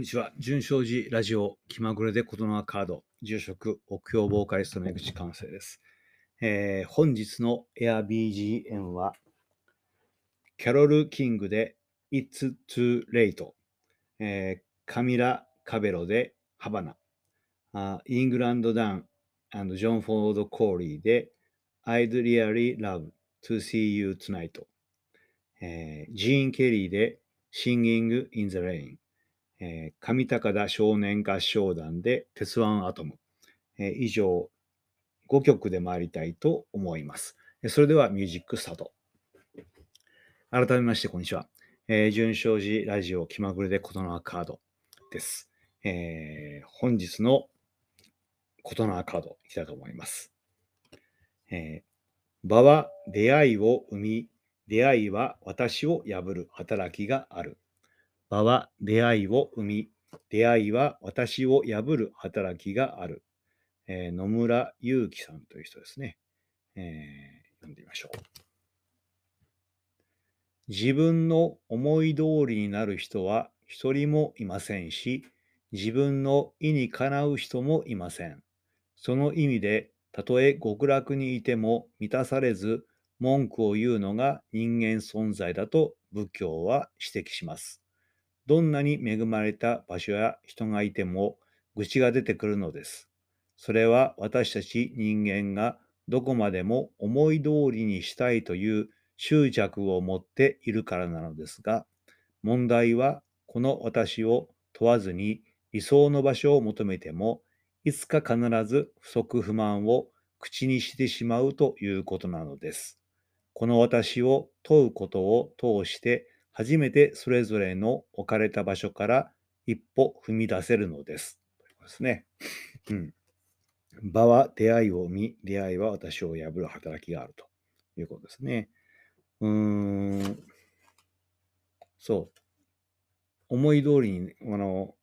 んにちは。純正寺ラジオ気まぐれでことのカード、住職、奥標ボーカリストの江口完成です。えー、本日の AirBGM は、キャロル・キングで It's Too Late、えー、カミラ・カベロでハバナ、あイングランド・ダンジョン・フォード・コーリーで I'd Really Love to See You Tonight、えー、ジーン・ケリーで Singing in the Rain、えー、上高田少年合唱団で鉄腕アトム、えー、以上5曲で参りたいと思います。それではミュージックスタート。改めまして、こんにちは。えー、純正寺ラジオ気まぐれで琴の葉カードです。えー、本日の琴の葉カードいきたいと思います。えー、場は出会いを生み、出会いは私を破る働きがある。場は出会いを生み、出会いは私を破る働きがある。えー、野村祐樹さんという人ですね。えー、読んでみましょう。自分の思い通りになる人は一人もいませんし、自分の意にかなう人もいません。その意味で、たとえ極楽にいても満たされず、文句を言うのが人間存在だと仏教は指摘します。どんなに恵まれた場所や人がいても愚痴が出てくるのです。それは私たち人間がどこまでも思い通りにしたいという執着を持っているからなのですが、問題はこの私を問わずに理想の場所を求めても、いつか必ず不足不満を口にしてしまうということなのです。この私を問うことを通して初めてそれぞれの置かれた場所から一歩踏み出せるのです。ということですね。うん。場は出会いを見、出会いは私を破る働きがあるということですね。うーん。そう。思い通りに、あの、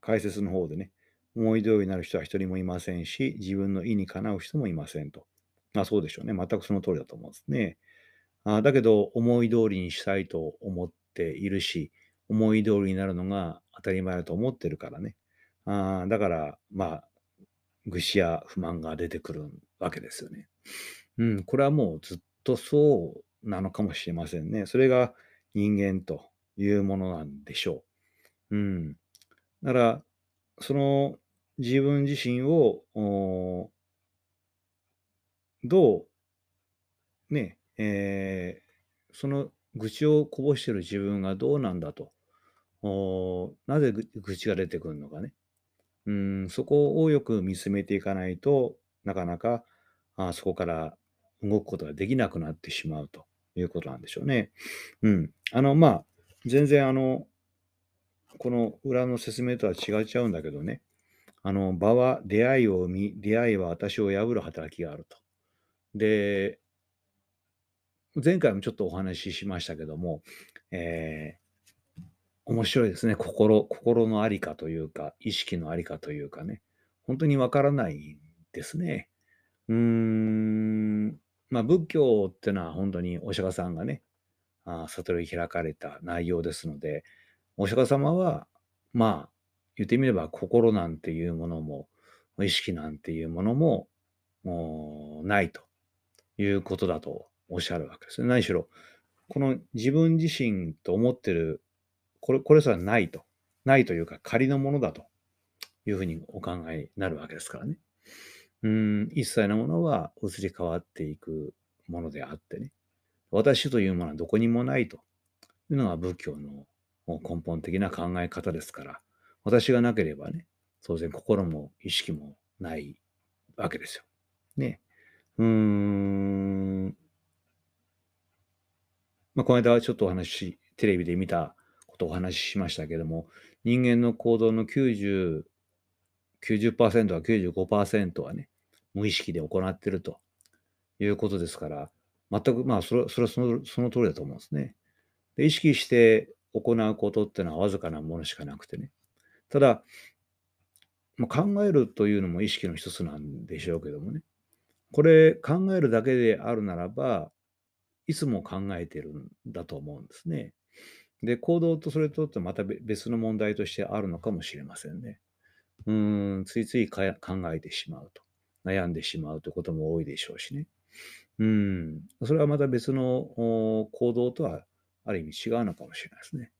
解説の方でね、思い通りになる人は一人もいませんし、自分の意にかなう人もいませんと。まあそうでしょうね。全くその通りだと思うんですね。あだけど、思い通りにしたいと思っているし、思い通りになるのが当たり前だと思ってるからね。あだから、まあ、愚痴や不満が出てくるわけですよね。うん、これはもうずっとそうなのかもしれませんね。それが人間というものなんでしょう。うん。だから、その自分自身をどうね、えー、その愚痴をこぼしてる自分がどうなんだと。なぜ愚痴が出てくるのかね。うん、そこをよく見つめていかないとなかなかあそこから動くことができなくなってしまうということなんでしょうね。うん。あの、まあ、全然あの、この裏の説明とは違っちゃうんだけどね。あの、場は出会いを生み、出会いは私を破る働きがあると。で、前回もちょっとお話ししましたけども、えー、面白いですね。心、心のありかというか、意識のありかというかね。本当にわからないですね。うーん、まあ仏教ってのは本当にお釈迦さんがね、あ悟り開かれた内容ですので、お釈迦様は、まあ、言ってみれば心なんていうものも、意識なんていうものも、もうないということだとおっしゃるわけです。何しろ、この自分自身と思ってる、これ、これすらないと。ないというか仮のものだというふうにお考えになるわけですからね。うん、一切のものは移り変わっていくものであってね。私というものはどこにもないというのが仏教の根本的な考え方ですから、私がなければね、当然心も意識もないわけですよ。ね。うーん。まあ、この間はちょっとお話し、テレビで見たことをお話ししましたけども、人間の行動の90、90%は95%はね、無意識で行っているということですから、全く、まあ、それそれはそのその通りだと思うんですね。で意識して行うことっていうのはわずかなものしかなくてね。ただ、まあ、考えるというのも意識の一つなんでしょうけどもね。これ考えるだけであるならば、いつも考えてるんだと思うんですね。で、行動とそれとってまた別の問題としてあるのかもしれませんね。うん、ついつい考えてしまうと。悩んでしまうということも多いでしょうしね。うん。それはまた別の行動とはある意味違うのかもしれないですね。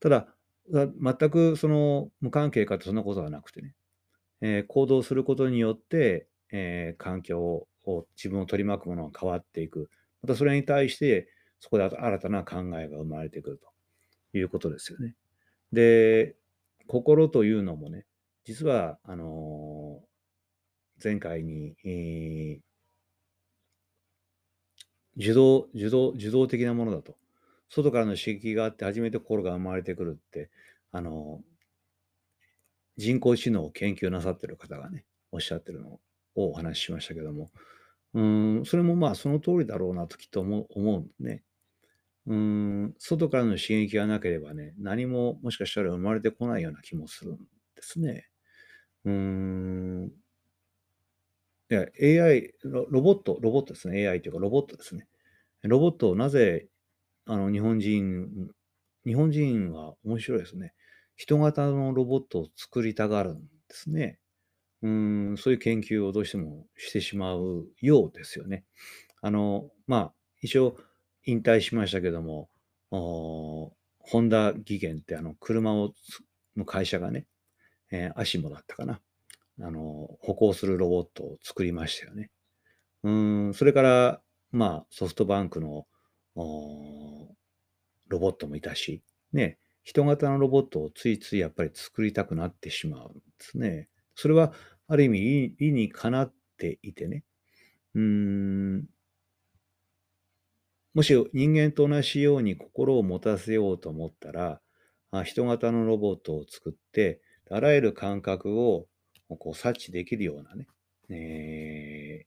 ただ、全くその無関係かとそんなことはなくてね、えー、行動することによって、えー、環境を自分を取り巻くものが変わっていく。またそれに対してそこで新たな考えが生まれてくるということですよね。で、心というのもね、実は、あのー、前回に、えー、受動、受動、受動的なものだと。外からの刺激があって初めて心が生まれてくるって、あの、人工知能を研究なさってる方がね、おっしゃってるのをお話ししましたけども、うん、それもまあその通りだろうなときっと思う思うね。うん、外からの刺激がなければね、何ももしかしたら生まれてこないような気もするんですね。うん。いや、AI ロ、ロボット、ロボットですね。AI というかロボットですね。ロボットをなぜ、あの、日本人、日本人は面白いですね。人型のロボットを作りたがるんですね。うん、そういう研究をどうしてもしてしまうようですよね。あの、まあ、一応引退しましたけども、ホンダ技研ってあの車をの会社がね、えー、アシモだったかな。あの、歩行するロボットを作りましたよね。うん、それから、まあ、ソフトバンクのロボットもいたし、ね、人型のロボットをついついやっぱり作りたくなってしまうんですね。それはある意味理にかなっていてね。うーん。もし人間と同じように心を持たせようと思ったら、あ人型のロボットを作って、あらゆる感覚をこう察知できるようなね、えー、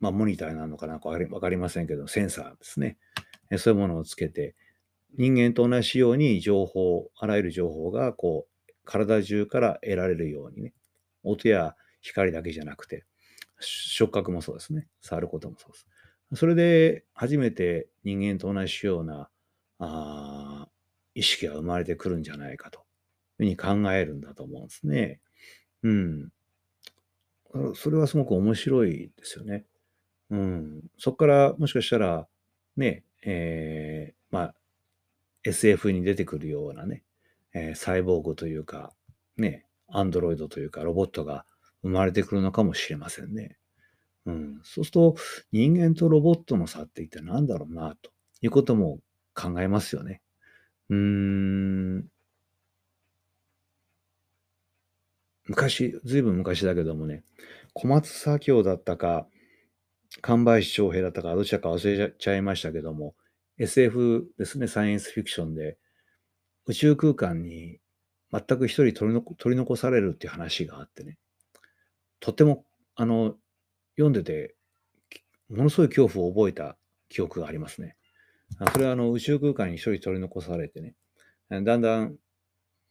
まあ、モニターなのかなかわかりませんけど、センサーですね。そういうものをつけて、人間と同じように情報、あらゆる情報がこう、体中から得られるようにね、音や光だけじゃなくて、触覚もそうですね。触ることもそうです。それで初めて人間と同じようなあ意識が生まれてくるんじゃないかというふうに考えるんだと思うんですね。うん。それはすごく面白いですよね。うん。そこからもしかしたら、ね、えー、まあ、SF に出てくるようなね、えー、サイボーグというか、ね、アンドロイドというかロボットが生まれてくるのかもしれませんね。うん、そうすると人間とロボットの差って一体何だろうなということも考えますよね。うーん昔、ずいぶん昔だけどもね、小松左京だったか、神林翔平だったか、どちらか忘れちゃいましたけども、SF ですね、サイエンスフィクションで、宇宙空間に全く一人取り取り残されるっていう話があってね、とても、あの、読んでて、ものすごい恐怖を覚えた記憶がありますね。それはあの宇宙空間に一人取り残されてね、だんだん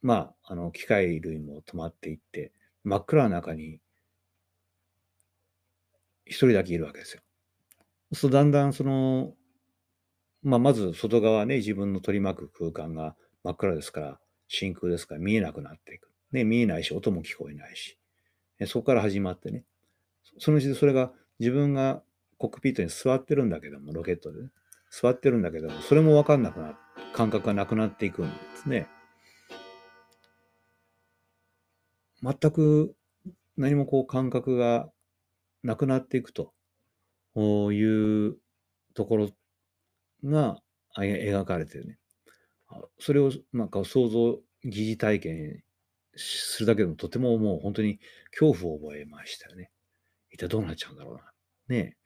まあ、あの、機械類も止まっていって、真っ暗な中に、一人だけいるわけですよ。そうだんだんその、まあ、まず外側ね、自分の取り巻く空間が真っ暗ですから、真空ですから見えなくなっていく。ね、見えないし、音も聞こえないし。そこから始まってね。そのうちでそれが自分がコックピットに座ってるんだけども、ロケットでね。座ってるんだけども、それもわかんなくな感覚がなくなっていくんですね。全く何もこう感覚がなくなっていくというところが描かれてるね。それをなんか想像、疑似体験するだけでもとてももう本当に恐怖を覚えましたよね。一体どうなっちゃうんだろうな。ね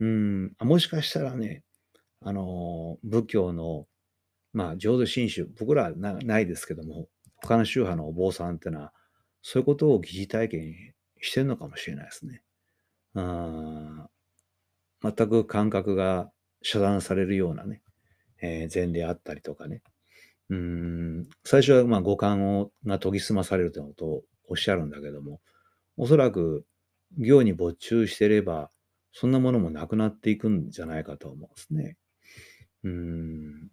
うん、もしかしたらね、あの、仏教の、まあ、浄土真宗、僕らはないですけども、他の宗派のお坊さんってのは、そういうことを疑似体験してるのかもしれないですね。あ全く感覚が遮断されるようなね、えー、前例あったりとかね。うん最初はまあ五感をが研ぎ澄まされるということをおっしゃるんだけども、おそらく行に没注してれば、そんなものもなくなっていくんじゃないかと思うんですね。うん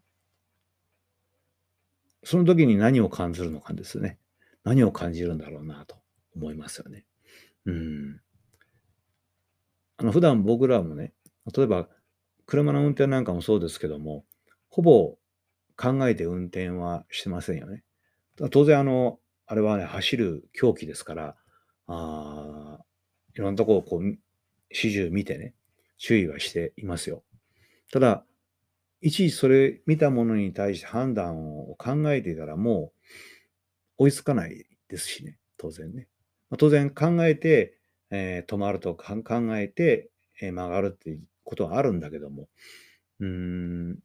その時に何を感じるのかですね。何を感じるんだろうなと思いますよね。うん。あの、普段僕らもね、例えば車の運転なんかもそうですけども、ほぼ考えて運転はしてませんよね。当然あの、あれはね、走る凶器ですから、あいろんなとこをこう、始終見てね、注意はしていますよ。ただ、いちいちそれ見たものに対して判断を考えていたらもう追いつかないですしね、当然ね。まあ、当然考えて、えー、止まると考えて、えー、曲がるっていうことはあるんだけども、うん、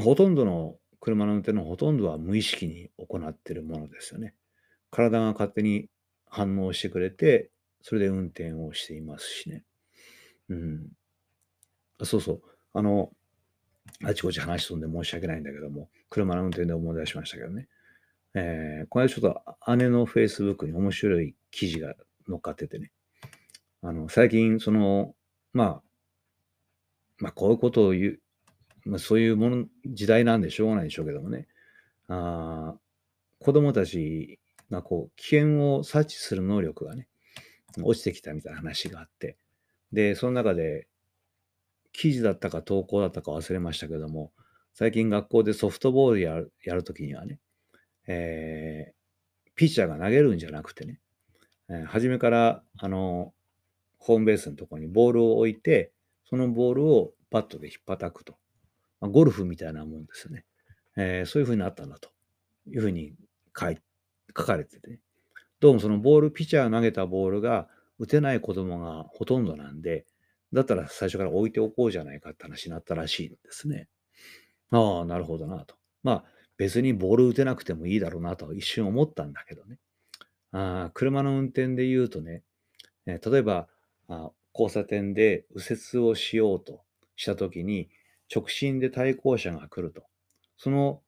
ほとんどの車の運転のほとんどは無意識に行っているものですよね。体が勝手に反応してくれて、それで運転をしていますしね。うん。そうそう。あの、あちこち話し飛んで申し訳ないんだけども、車の運転で思い出しましたけどね。えー、この間ちょっと姉の Facebook に面白い記事が載っかっててね。あの、最近、その、まあ、まあ、こういうことを言う、まあ、そういうもの、時代なんでしょうがないでしょうけどもね。あ子供たちがこう、危険を察知する能力がね、落ちてきたみたいな話があって、で、その中で、記事だったか投稿だったか忘れましたけども、最近学校でソフトボールやるやるときにはね、えー、ピッチャーが投げるんじゃなくてね、えー、初めから、あの、ホームベースのところにボールを置いて、そのボールをバットで引っ叩くと。ま、ゴルフみたいなもんですよね。えー、そういうふうになったんだというふうに書い書かれてて、どうもそのボール、ピッチャー投げたボールが打てない子供がほとんどなんで、だったら最初から置いておこうじゃないかって話になったらしいんですね。ああ、なるほどなと。まあ、別にボール打てなくてもいいだろうなと一瞬思ったんだけどね。あ車の運転で言うとね、え例えばあ交差点で右折をしようとしたときに直進で対向車が来ると。その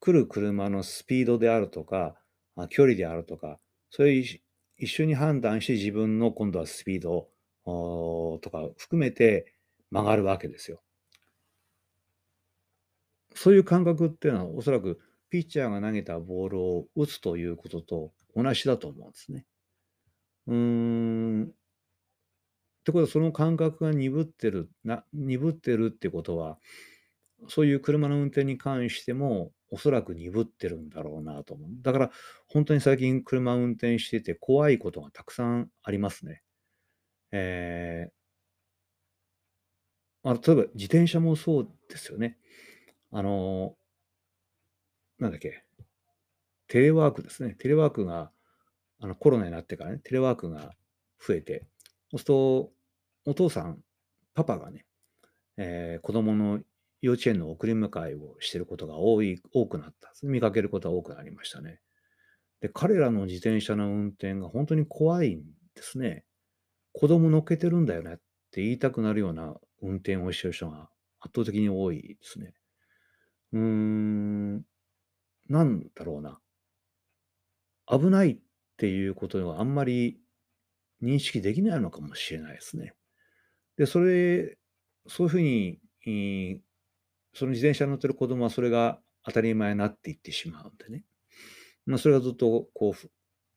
来る車のスピードであるとか、距離であるとか、それ一緒に判断して自分の今度はスピードとか含めて曲がるわけですよ。そういう感覚っていうのはおそらくピッチャーが投げたボールを打つということと同じだと思うんですね。うーん。ってことはその感覚が鈍ってるな鈍ってるってことはそういう車の運転に関してもおそらく鈍ってるんだろうなと思う。だから本当に最近車運転してて怖いことがたくさんありますね。えー、あ例えば自転車もそうですよね。あの、なんだっけ、テレワークですね。テレワークが、あのコロナになってからね、テレワークが増えて、そうすると、お父さん、パパがね、えー、子供の幼稚園の送り迎えをしていることが多い、多くなった。見かけることが多くなりましたね。で、彼らの自転車の運転が本当に怖いんですね。子供乗っけてるんだよねって言いたくなるような運転をしてる人が圧倒的に多いですね。うーん、なんだろうな。危ないっていうことがあんまり認識できないのかもしれないですね。で、それ、そういうふうに、その自転車に乗ってる子供はそれが当たり前になっていってしまうんでね。まあ、それがずっとこう、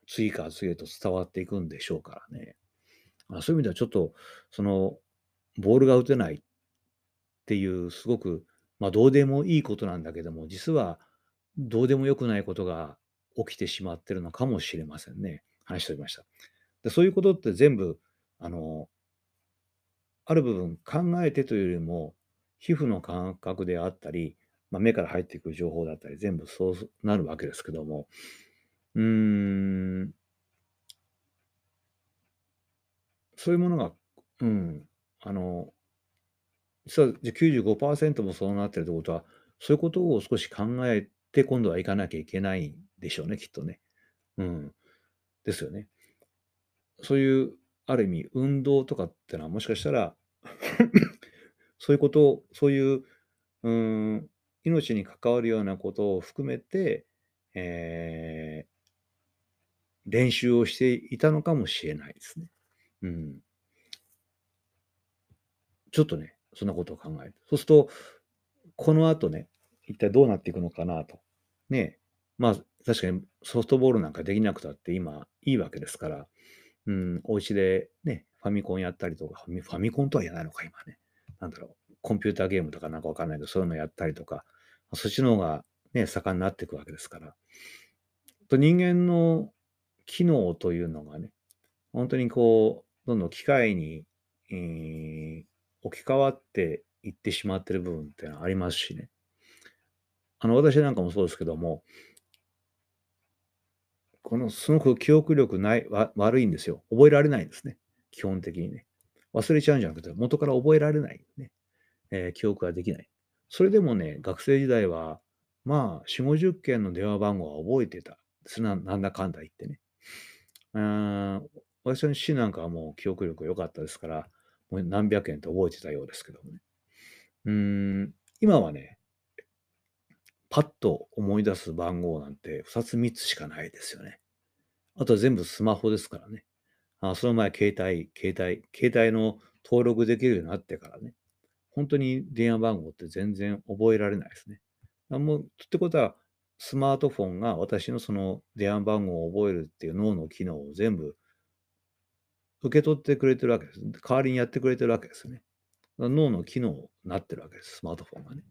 次から次へと伝わっていくんでしょうからね。まあそういう意味ではちょっと、その、ボールが打てないっていう、すごく、まあ、どうでもいいことなんだけども、実は、どうでもよくないことが起きてしまってるのかもしれませんね。話しておりました。でそういうことって全部、あの、ある部分考えてというよりも、皮膚の感覚であったり、まあ、目から入ってくる情報だったり、全部そうなるわけですけども、うーん、そういうものが、うん、あの、実は95%もそうなってるってことは、そういうことを少し考えて今度はいかなきゃいけないんでしょうね、きっとね。うん。ですよね。そういう、ある意味、運動とかってのはもしかしたら そういうことを、そういう、うん、命に関わるようなことを含めて、えー、練習をしていたのかもしれないですね。うん。ちょっとね、そんなことを考える。そうすると、この後ね、一体どうなっていくのかなと。ねまあ確かにソフトボールなんかできなくたって今いいわけですから、うん、お家でね、ファミコンやったりとか、ファミコンとは言えないのか、今ね。なんだろう、コンピューターゲームとかなんかわかんないけど、そういうのやったりとか、そっちの方がね、盛んになっていくわけですから。と人間の機能というのがね、本当にこう、どんどん機械に、えー、置き換わっていってしまってる部分っていうのはありますしね。あの、私なんかもそうですけども、このすごく記憶力ない悪いんですよ。覚えられないんですね。基本的にね。忘れちゃうんじゃなくて、元から覚えられない、ね。えー、記憶ができない。それでもね、学生時代は、まあ、4、50件の電話番号は覚えてた。そななんだかんだ言ってね。うん私の父なんかはもう記憶力良かったですから、もう何百件と覚えてたようですけどもね。うん、今はね、パッと思い出す番号なんて2つ3つしかないですよね。あとは全部スマホですからね。あその前、携帯、携帯、携帯の登録できるようになってからね。本当に電話番号って全然覚えられないですね。もうってことは、スマートフォンが私のその電話番号を覚えるっていう脳の機能を全部受け取ってくれてるわけです。代わりにやってくれてるわけですね。脳の機能になってるわけです、スマートフォンがね。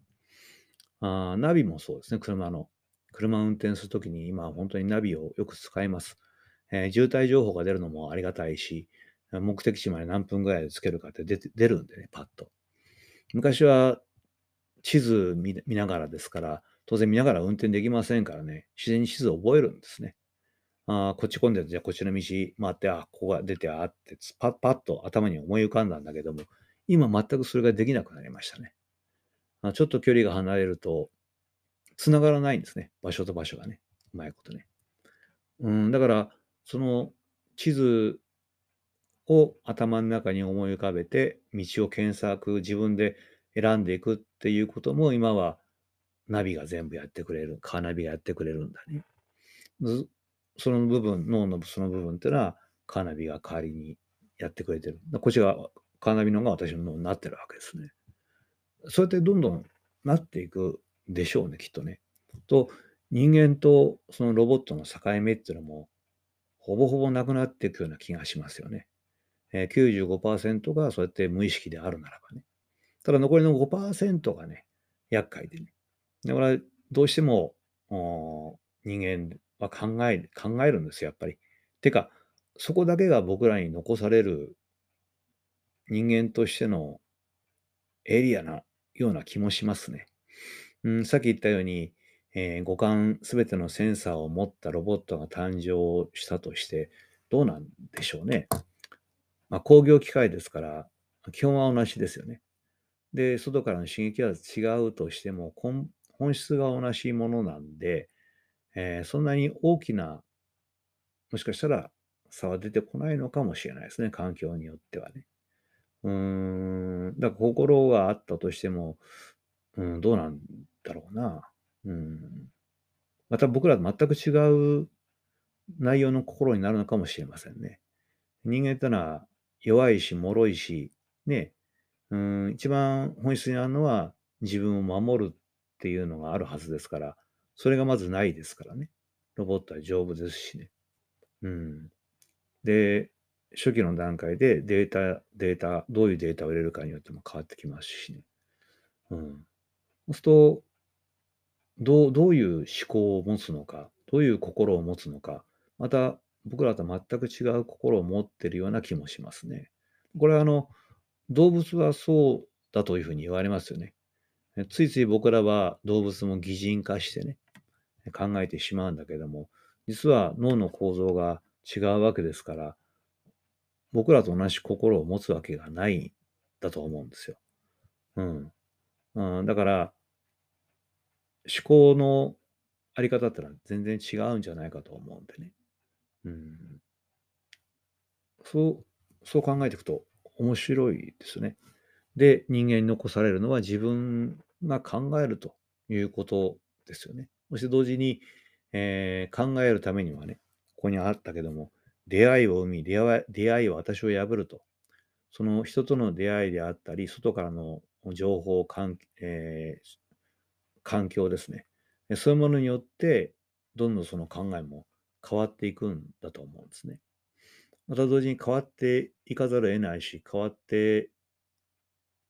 あナビもそうですね、車の。車運転するときに今本当にナビをよく使います、えー、渋滞情報が出るのもありがたいし、目的地まで何分ぐらいでつけるかって出て出るんでね、パッと。昔は地図見ながらですから、当然見ながら運転できませんからね、自然に地図を覚えるんですね。ああこっち混んでるじゃあこっちの道回って、あ、ここが出てあって、パッパッと頭に思い浮かんだんだけども、今全くそれができなくなりましたね。あちょっと距離が離れると、繋がらないんですね。場所と場所がね。うまいことね。うん、だから、その地図を頭の中に思い浮かべて、道を検索、自分で選んでいくっていうことも、今はナビが全部やってくれる。カーナビがやってくれるんだね。その部分、脳のその部分っていうのは、カーナビが代わりにやってくれてる。こっちが、カーナビの方が私の脳になってるわけですね。そうやってどんどんなっていくでしょうね、きっとね。と、人間とそのロボットの境目っていうのも、ほぼほぼなくなっていくような気がしますよね。えー、95%がそうやって無意識であるならばね。ただ残りの5%がね、厄介でね。だからどうしても人間は考え、考えるんですよ、やっぱり。てか、そこだけが僕らに残される人間としてのエリアなような気もしますね。うん、さっき言ったように、えー、五感すべてのセンサーを持ったロボットが誕生したとして、どうなんでしょうね。まあ、工業機械ですから、基本は同じですよね。で、外からの刺激は違うとしても、本質が同じものなんで、えー、そんなに大きな、もしかしたら差は出てこないのかもしれないですね。環境によってはね。うーん、だから心があったとしても、うん、どうなんだろうな。うん。また僕らと全く違う内容の心になるのかもしれませんね。人間ってのは弱いし、脆いし、ね、うん、一番本質にあるのは自分を守るっていうのがあるはずですから、それがまずないですからね。ロボットは丈夫ですしね。うん。で、初期の段階でデータ、データ、どういうデータを入れるかによっても変わってきますしね。うん。そうすると、どう、どういう思考を持つのか、どういう心を持つのか、また僕らと全く違う心を持っているような気もしますね。これはあの、動物はそうだというふうに言われますよね。ついつい僕らは動物も擬人化してね、考えてしまうんだけども、実は脳の構造が違うわけですから、僕らと同じ心を持つわけがないんだと思うんですよ。うん。うん、だから、思考のあり方ってのは全然違うんじゃないかと思うんでね。うん。そう、そう考えていくと面白いですね。で、人間に残されるのは自分が考えるということですよね。そして同時に、えー、考えるためにはね、ここにあったけども、出会いを生み、出会い出会いは私を破ると。その人との出会いであったり、外からの情報関、えー、環境ですね。そういうものによって、どんどんその考えも変わっていくんだと思うんですね。また同時に変わっていかざるを得ないし、変わって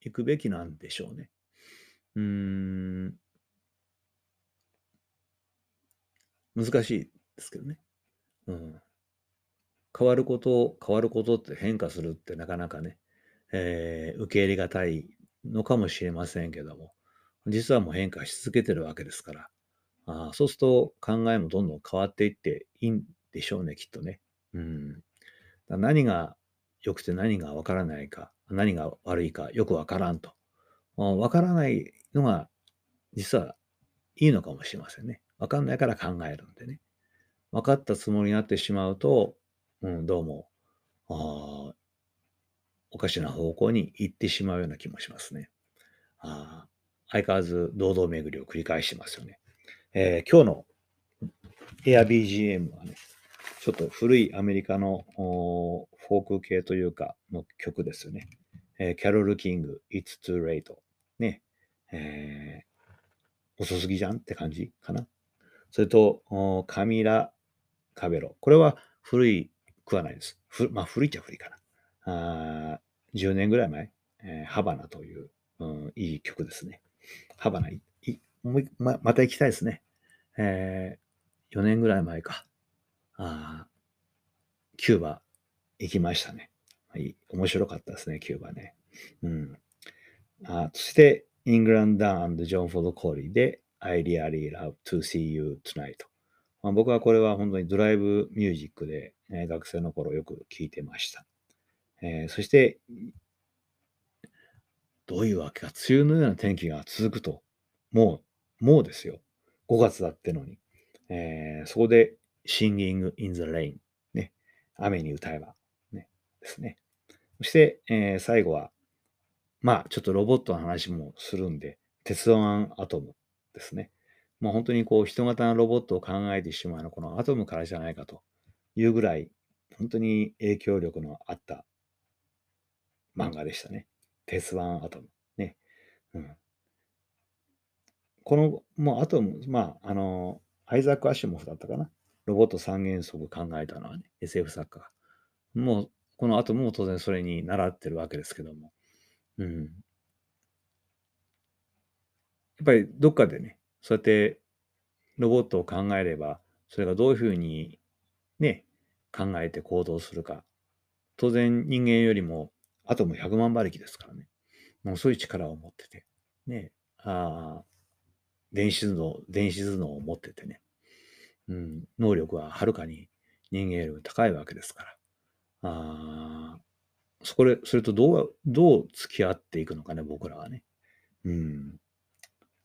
いくべきなんでしょうね。うーん。難しいですけどね。うん。変わること変わることって変化するってなかなかね、えー受け入れがたいのかもしれませんけども、実はもう変化し続けてるわけですから、あそうすると考えもどんどん変わっていっていいんでしょうね、きっとね。うん。何が良くて何がわからないか、何が悪いかよくわからんと。わからないのが実はいいのかもしれませんね。わかんないから考えるんでね。分かったつもりになってしまうと、うん、どうも、あおかしな方向に行ってしまうような気もしますね。あ相変わらず堂々巡りを繰り返してますよね。えー、今日の AirBGM はね、ちょっと古いアメリカのフォーク系というかの曲ですよね。えー、キャロル・キング、It's Too Late。ね。えー、遅すぎじゃんって感じかな。それと、カミラ・カベロ。これは古いくはないです。ふまあ、古いっちゃ古いかな。あ10年ぐらい前、えー、ハバナという、うん、いい曲ですね。ハバナ、いままた行きたいですね。えー、4年ぐらい前か。あキューバ行きましたね。はい、面白かったですね、キューバね。うん。あそして、イングランドジョン・フォード・コーリーで I really love to see you tonight. まあ、僕はこれは本当にドライブミュージックで、えー、学生の頃よく聴いてました。えー、そして、どういうわけか、梅雨のような天気が続くと、もう、もうですよ。5月だってのに。えー、そこで、Singing in the Rain、ね、雨に歌えば、ね、ですね。そして、えー、最後は、まあ、ちょっとロボットの話もするんで、鉄腕アトムですね。もう本当にこう人型のロボットを考えてしまうのはこのアトムからじゃないかというぐらい本当に影響力のあった漫画でしたね。鉄腕アトム。ね。うん。この、もうアトム、まあ、あの、アイザック・アシモフだったかな。ロボット三原則考えたのはね、SF 作家。もう、このアトムも当然それに習ってるわけですけども。うん。やっぱりどっかでね、そうやってロボットを考えれば、それがどういうふうにね、考えて行動するか。当然人間よりもアトム100万馬力ですからね。もうそういう力を持ってて。ね、ああ、電子頭脳、電子頭脳を持っててね。うん、能力ははるかに人間より高いわけですから。あそこで、それとどう、どう付き合っていくのかね、僕らはね。うん。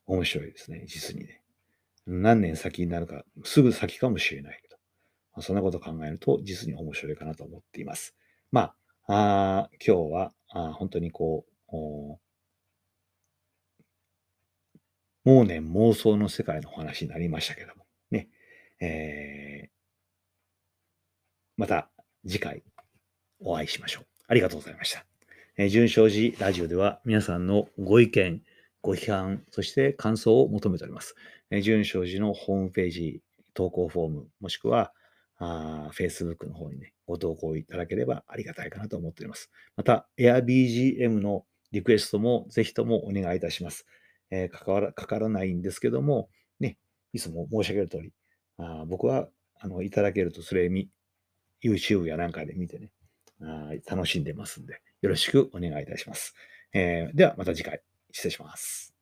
面白いですね、実にね。何年先になるか、すぐ先かもしれないけど、まあ、そんなことを考えると、実に面白いかなと思っています。まあ、あ今日はあ本当にこう、妄念妄想の世界のお話になりましたけども、ね、えー、また次回お会いしましょう。ありがとうございました。えー、純正寺ラジオでは皆さんのご意見、ご批判、そして感想を求めております。え純正寺のホームページ、投稿フォーム、もしくは、あ Facebook の方にね、ご投稿いただければありがたいかなと思っております。また、AirBGM のリクエストもぜひともお願いいたします。えー、かからかからないんですけども、ね、いつも申し上げる通り、あ僕はあのいただけるとそれ見、YouTube やなんかで見てねあ、楽しんでますんで、よろしくお願いいたします。えー、ではまた次回。失礼します。